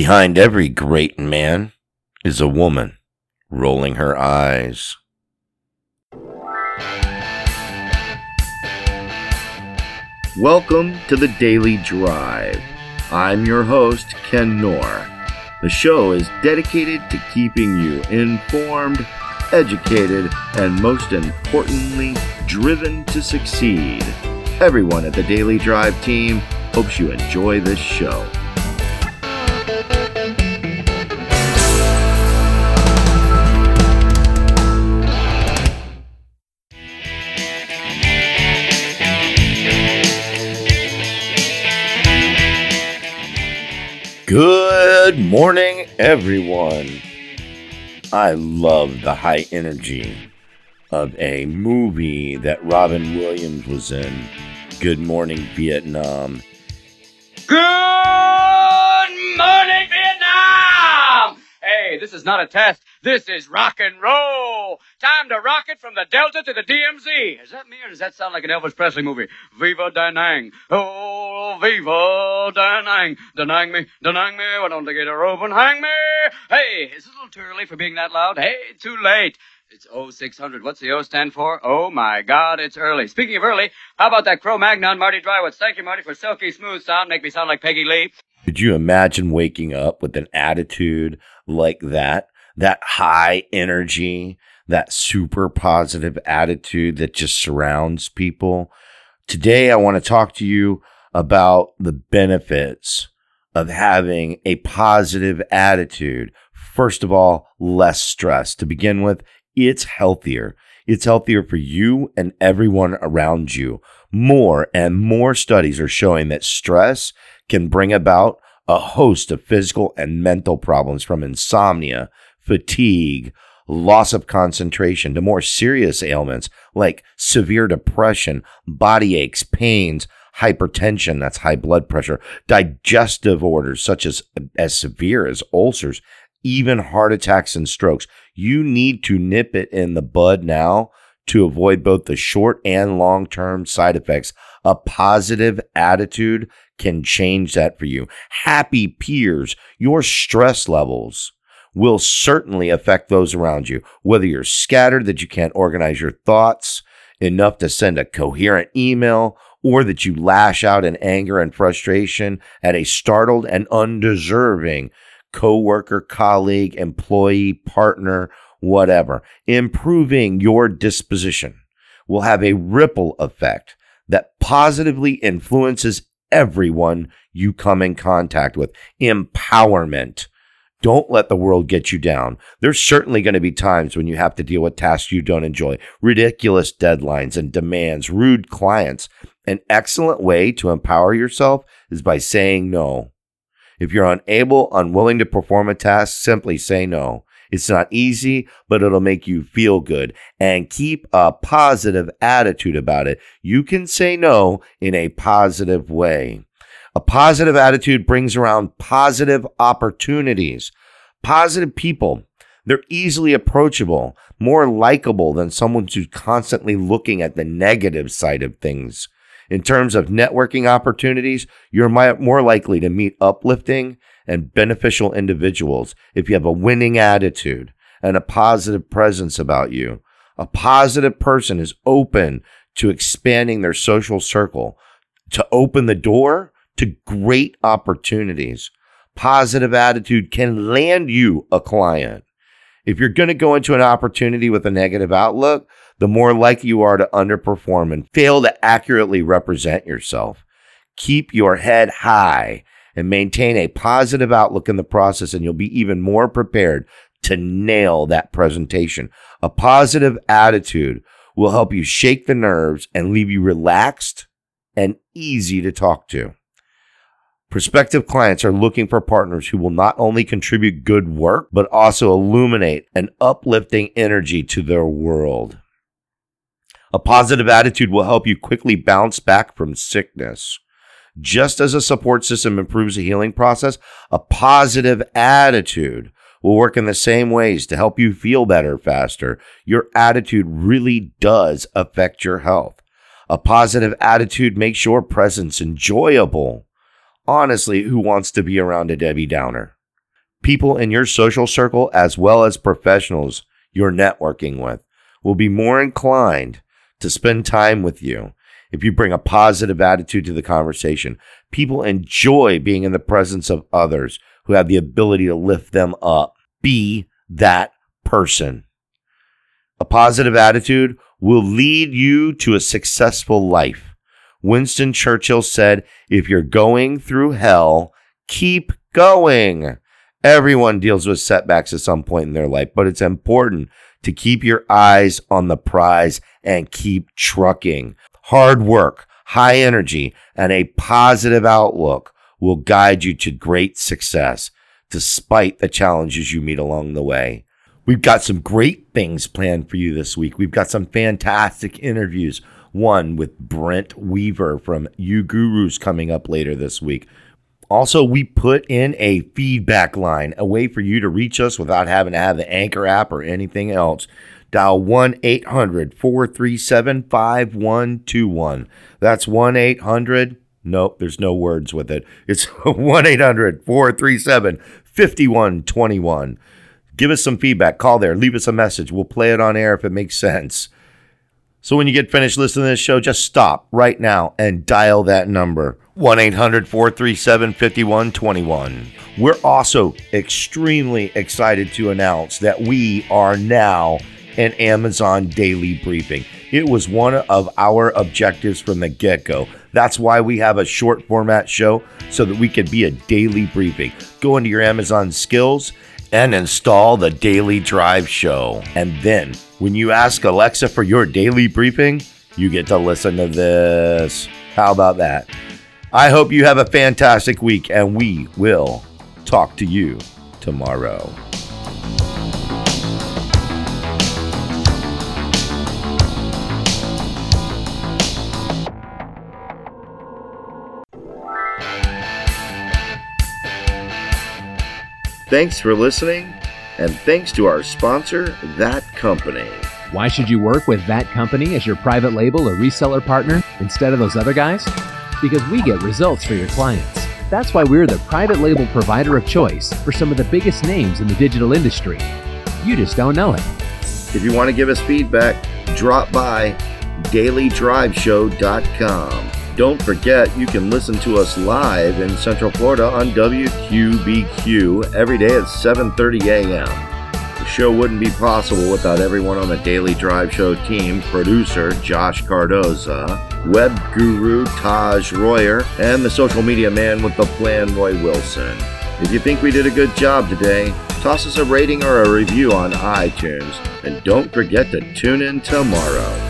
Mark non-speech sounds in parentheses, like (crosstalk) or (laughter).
Behind every great man is a woman rolling her eyes. Welcome to the Daily Drive. I'm your host, Ken Knorr. The show is dedicated to keeping you informed, educated, and most importantly, driven to succeed. Everyone at the Daily Drive team hopes you enjoy this show. Good morning, everyone. I love the high energy of a movie that Robin Williams was in, Good Morning Vietnam. Good morning, Vietnam! Hey, this is not a test. This is rock and roll. Time to rock it from the Delta to the DMZ. Is that me or does that sound like an Elvis Presley movie? Viva Da Nang. Oh, Viva Da Nang. Da Nang me, Da Nang me. Why don't they get a rope and hang me? Hey, is it a little too early for being that loud? Hey, too late. It's 0600. What's the O stand for? Oh my God, it's early. Speaking of early, how about that Cro Magnon Marty Drywitz? Thank you, Marty, for silky smooth sound. Make me sound like Peggy Lee. Could you imagine waking up with an attitude like that? That high energy, that super positive attitude that just surrounds people. Today, I want to talk to you about the benefits of having a positive attitude. First of all, less stress. To begin with, it's healthier. It's healthier for you and everyone around you. More and more studies are showing that stress can bring about a host of physical and mental problems from insomnia, fatigue, loss of concentration to more serious ailments like severe depression, body aches, pains, hypertension, that's high blood pressure, digestive orders such as as severe as ulcers, even heart attacks and strokes. You need to nip it in the bud now to avoid both the short and long term side effects. A positive attitude can change that for you. Happy peers, your stress levels will certainly affect those around you, whether you're scattered that you can't organize your thoughts enough to send a coherent email or that you lash out in anger and frustration at a startled and undeserving coworker, colleague, employee, partner, whatever. Improving your disposition will have a ripple effect that positively influences everyone you come in contact with. Empowerment. Don't let the world get you down. There's certainly going to be times when you have to deal with tasks you don't enjoy, ridiculous deadlines and demands, rude clients. An excellent way to empower yourself is by saying no. If you're unable, unwilling to perform a task, simply say no. It's not easy, but it'll make you feel good and keep a positive attitude about it. You can say no in a positive way. A positive attitude brings around positive opportunities. Positive people, they're easily approachable, more likable than someone who's constantly looking at the negative side of things. In terms of networking opportunities, you're more likely to meet uplifting and beneficial individuals if you have a winning attitude and a positive presence about you. A positive person is open to expanding their social circle to open the door to great opportunities. Positive attitude can land you a client. If you're going to go into an opportunity with a negative outlook, the more likely you are to underperform and fail to accurately represent yourself. Keep your head high and maintain a positive outlook in the process, and you'll be even more prepared to nail that presentation. A positive attitude will help you shake the nerves and leave you relaxed and easy to talk to. Prospective clients are looking for partners who will not only contribute good work, but also illuminate an uplifting energy to their world. A positive attitude will help you quickly bounce back from sickness. Just as a support system improves the healing process, a positive attitude will work in the same ways to help you feel better faster. Your attitude really does affect your health. A positive attitude makes your presence enjoyable honestly, who wants to be around a Debbie Downer? People in your social circle, as well as professionals you're networking with, will be more inclined to spend time with you if you bring a positive attitude to the conversation. People enjoy being in the presence of others who have the ability to lift them up. Be that person. A positive attitude will lead you to a successful life. Winston Churchill said, if you're going through hell, keep going. Everyone deals with setbacks at some point in their life, but it's important to keep your eyes on the prize and keep trucking. Hard work, high energy, and a positive outlook will guide you to great success despite the challenges you meet along the way. We've got some great things planned for you this week. We've got some fantastic interviews. One with Brent Weaver from uGurus coming up later this week. Also, we put in a feedback line, a way for you to reach us without having to have the Anchor app or anything else. Dial 1 800 437 5121. That's 1 800. Nope, there's no words with it. It's (laughs) 1 800 437 5121. Give us some feedback. Call there. Leave us a message. We'll play it on air if it makes sense. So when you get finished listening to this show, just stop right now and dial that number 1 800 437 5121. We're also extremely excited to announce that we are now an Amazon daily briefing. It was one of our objectives from the get go. That's why we have a short format show so that we could be a daily briefing. Go into your Amazon skills and install the Daily Drive Show. And then, when you ask Alexa for your daily briefing, you get to listen to this. How about that? I hope you have a fantastic week, and we will talk to you tomorrow. Thanks for listening, and thanks to our sponsor, That Company. Why should you work with that company as your private label or reseller partner instead of those other guys? Because we get results for your clients. That's why we're the private label provider of choice for some of the biggest names in the digital industry. You just don't know it. If you want to give us feedback, drop by dailydriveshow.com. Don't forget, you can listen to us live in Central Florida on WQBQ every day at 7:30 a.m. The show wouldn't be possible without everyone on the Daily Drive Show team, producer Josh Cardoza, web guru Taj Royer, and the social media man with the plan, Roy Wilson. If you think we did a good job today, toss us a rating or a review on iTunes, and don't forget to tune in tomorrow.